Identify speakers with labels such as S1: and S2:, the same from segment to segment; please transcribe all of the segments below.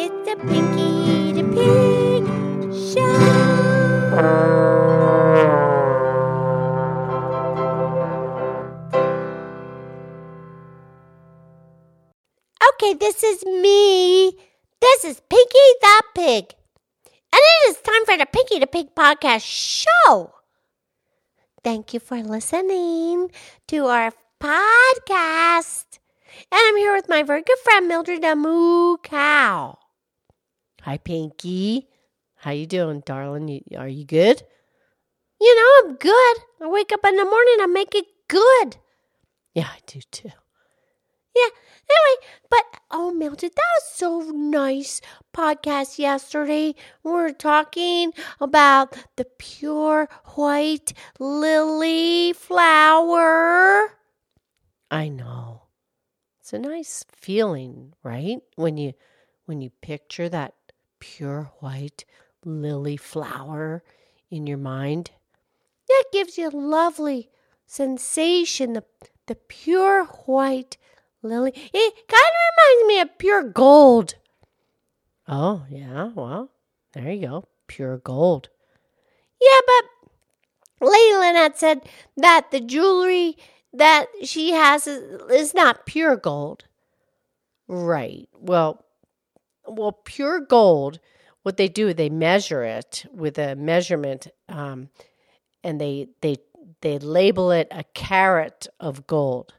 S1: It's a Pinky the Pig show. Okay, this is me. This is Pinky the Pig. And it is time for the Pinky the Pig podcast show. Thank you for listening to our podcast. And I'm here with my very good friend Mildred the Moo Cow. Hi, Pinky. How you doing, darling? You, are you good? You know, I'm good. I wake up in the morning, I make it good. Yeah, I do too. Yeah. Anyway, but oh, Mildred, that was so nice podcast yesterday. We were talking about the pure white lily flower. I know. It's a nice feeling, right? When you when you picture that pure white lily flower in your mind. That gives you a lovely sensation, the the pure white lily. It kind of reminds me of pure gold. Oh, yeah, well, there you go. Pure gold. Yeah, but Lady Lynette said that the jewelry that she has is, is not pure gold. Right. Well, well, pure gold, what they do, they measure it with a measurement, um, and they they they label it a carat of gold.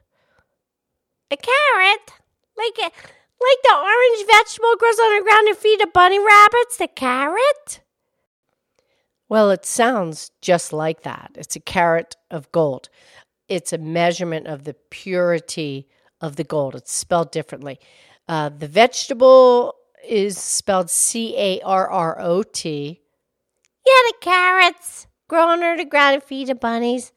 S1: A carrot? Like a, like the orange vegetable grows on the ground and feed the bunny rabbits? The carrot? Well, it sounds just like that. It's a carat of gold. It's a measurement of the purity of the gold. It's spelled differently. Uh, the vegetable is spelled C A R R O T. Yeah, the carrots grow under the ground and feed the bunnies.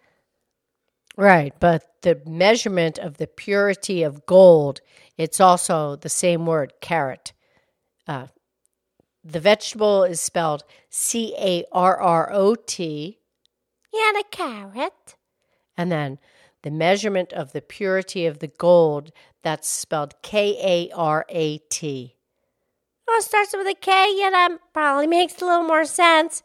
S1: Right, but the measurement of the purity of gold, it's also the same word, carrot. Uh, the vegetable is spelled C A R R O T. Yeah, the karat. And then the measurement of the purity of the gold, that's spelled K A R A T. Starts with a K, yeah, that probably makes a little more sense.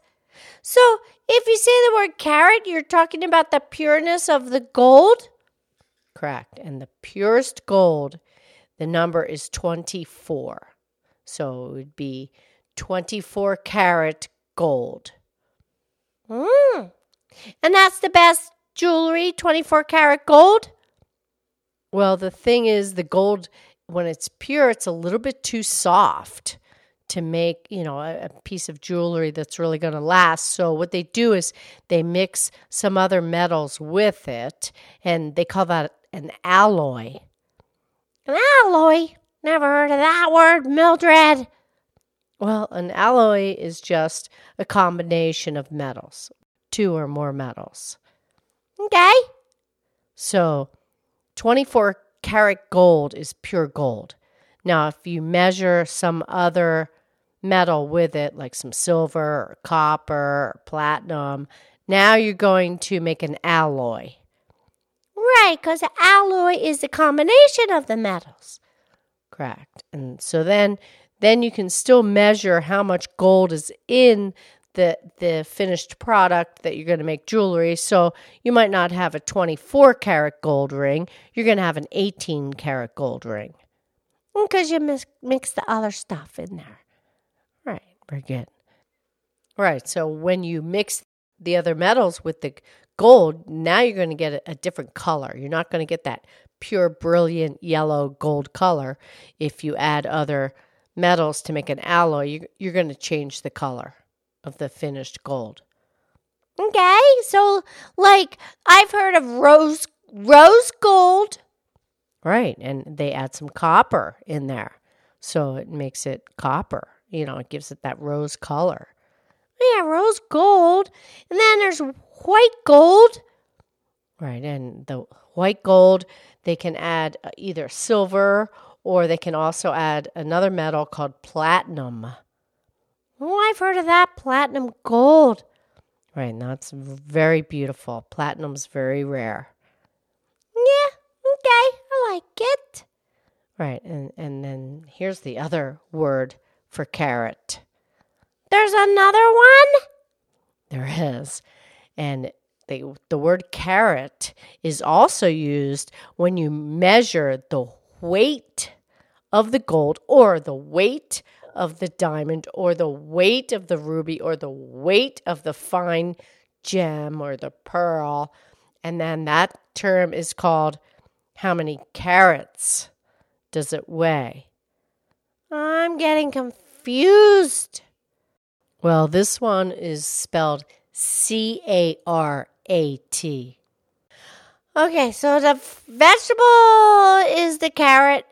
S1: So, if you say the word carat, you're talking about the pureness of the gold? Correct. And the purest gold, the number is 24. So it would be 24 carat gold. Mm. And that's the best jewelry, 24 karat gold? Well, the thing is, the gold, when it's pure, it's a little bit too soft to make, you know, a, a piece of jewelry that's really going to last. So what they do is they mix some other metals with it, and they call that an alloy. An alloy? Never heard of that word, Mildred. Well, an alloy is just a combination of metals, two or more metals. Okay. So 24 karat gold is pure gold. Now, if you measure some other metal with it, like some silver or copper or platinum, now you're going to make an alloy. Right, because the alloy is the combination of the metals. Correct. And so then then you can still measure how much gold is in the the finished product that you're going to make jewelry. So you might not have a 24 karat gold ring, you're going to have an 18 karat gold ring. Mm, because you mix, the other stuff in there. Right, very good. Right, so when you mix the other metals with the gold, now you're going to get a, a different color. You're not going to get that pure, brilliant yellow gold color. If you add other metals to make an alloy, you, you're going to change the color of the finished gold. Okay, so like I've heard of rose rose gold. Right, and they add some copper in there. So it makes it copper. You know, it gives it that rose color. Yeah, rose gold. And then there's white gold. Right, and the white gold, they can add uh, either silver or they can also add another metal called platinum. Oh, I've heard of that. Platinum gold. Right, now it's very beautiful. Platinum's very rare. Yeah, okay, I like it. Right, and, and then here's the other word for carrot. There's another one? There is. And the, the word carat is also used when you measure the weight of the gold or the weight of the diamond or the weight of the ruby or the weight of the fine gem or the pearl. And then that term is called how many carats does it weigh? I'm getting confused. Well, this one is spelled C A R A T. Okay, so the vegetable is the carrot,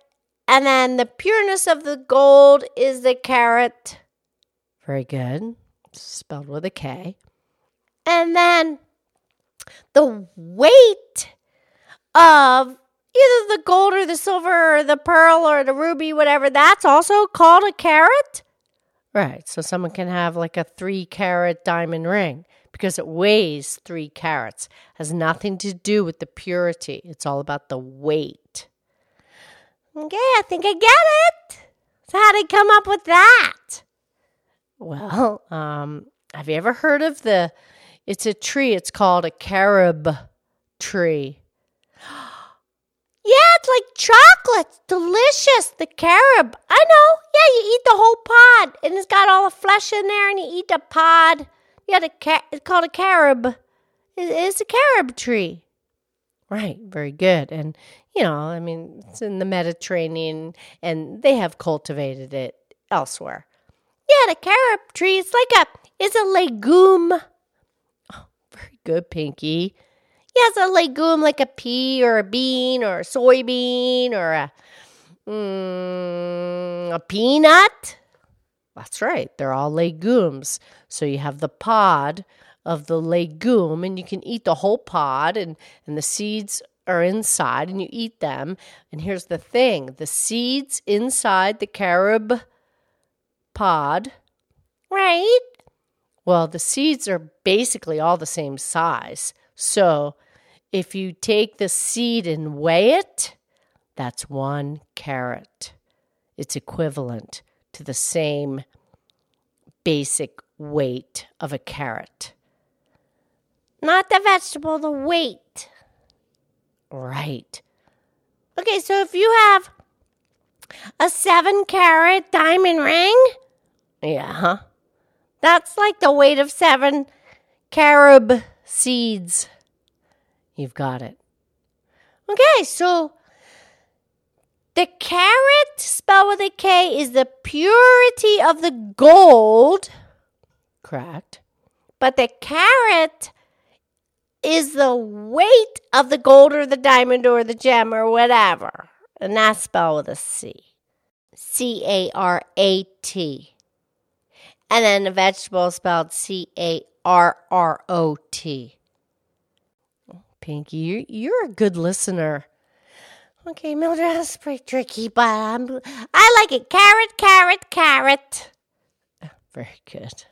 S1: and then the pureness of the gold is the karat. Very good. Spelled with a K. And then the weight of either the gold or the silver or the pearl or the ruby, whatever, that's also called a carat. Right. So someone can have like a three carat diamond ring because it weighs three carats. Has nothing to do with the purity. It's all about the weight. Okay, I think I get it. So how did he come up with that? Well, um, have you ever heard of the it's a tree, it's called a carob tree. Yeah, it's like chocolate. delicious. The carob. I know. Yeah, you eat the whole pod, and it's got all the flesh in there, and you eat the pod. Yeah, the ca- it's called a carob. It's a carob tree. Right, very good. And, you know, I mean, it's in the Mediterranean, and they have cultivated it elsewhere. Yeah, the carob tree, it's like a, it's a legume. Oh, very good, Pinky. Yes, a legume like a pea or a bean or a soybean or a, mm, a peanut. That's right, they're all legumes. So you have the pod of the legume, and you can eat the whole pod, and, and the seeds are inside, and you eat them. And here's the thing the seeds inside the carob pod, right? Well, the seeds are basically all the same size. So if you take the seed and weigh it, that's one carat. It's equivalent to the same basic weight of a carat. Not the vegetable, the weight. Right. Okay, so if you have a seven karat diamond ring, yeah, huh? that's like the weight of seven carob seeds. You've got it. Okay, so the carat spelled with a K is the purity of the gold. Correct. But the carat is the weight of the gold or the diamond or the gem or whatever. And that's spelled with a C. C A R A T. And then the vegetable spelled C A R R O T. Pinky. You're, a good listener. Okay, Mildred, that's pretty tricky, but I'm, I like it. Carrot, carrot, carrot. Very good.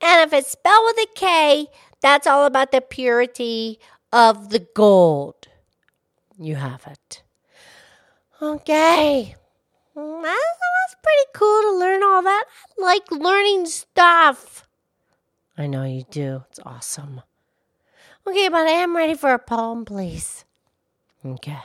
S1: And if it's spelled with a K, that's all about the purity of the gold. You have it. Okay. That was pretty cool to learn all that. I like learning stuff. I know you do. It's awesome. Okay, but I am ready for a poem, please. Okay.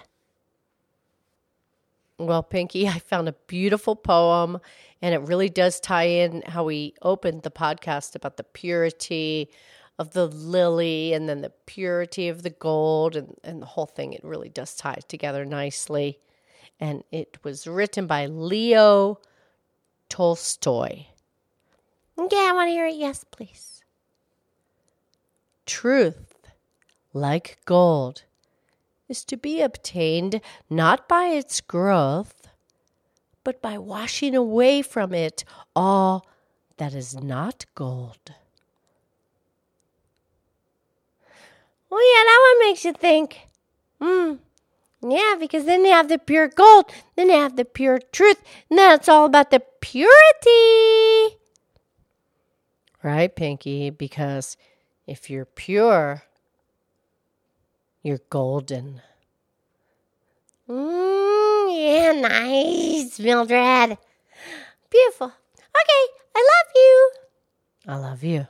S1: Well, Pinky, I found a beautiful poem, and it really does tie in how we opened the podcast about the purity of the lily and then the purity of the gold and, and the whole thing. It really does tie together nicely. And it was written by Leo Tolstoy. Okay, I want to hear it. Yes, please. Truth like gold, is to be obtained not by its growth, but by washing away from it all that is not gold. Oh, yeah, that one makes you think. Hmm. Yeah, because then you have the pure gold, then you have the pure truth, and then it's all about the purity. Right, Pinky? Because if you're pure, you're golden. Mm, yeah, nice, Mildred. Beautiful. Okay, I love you.
S2: I love you.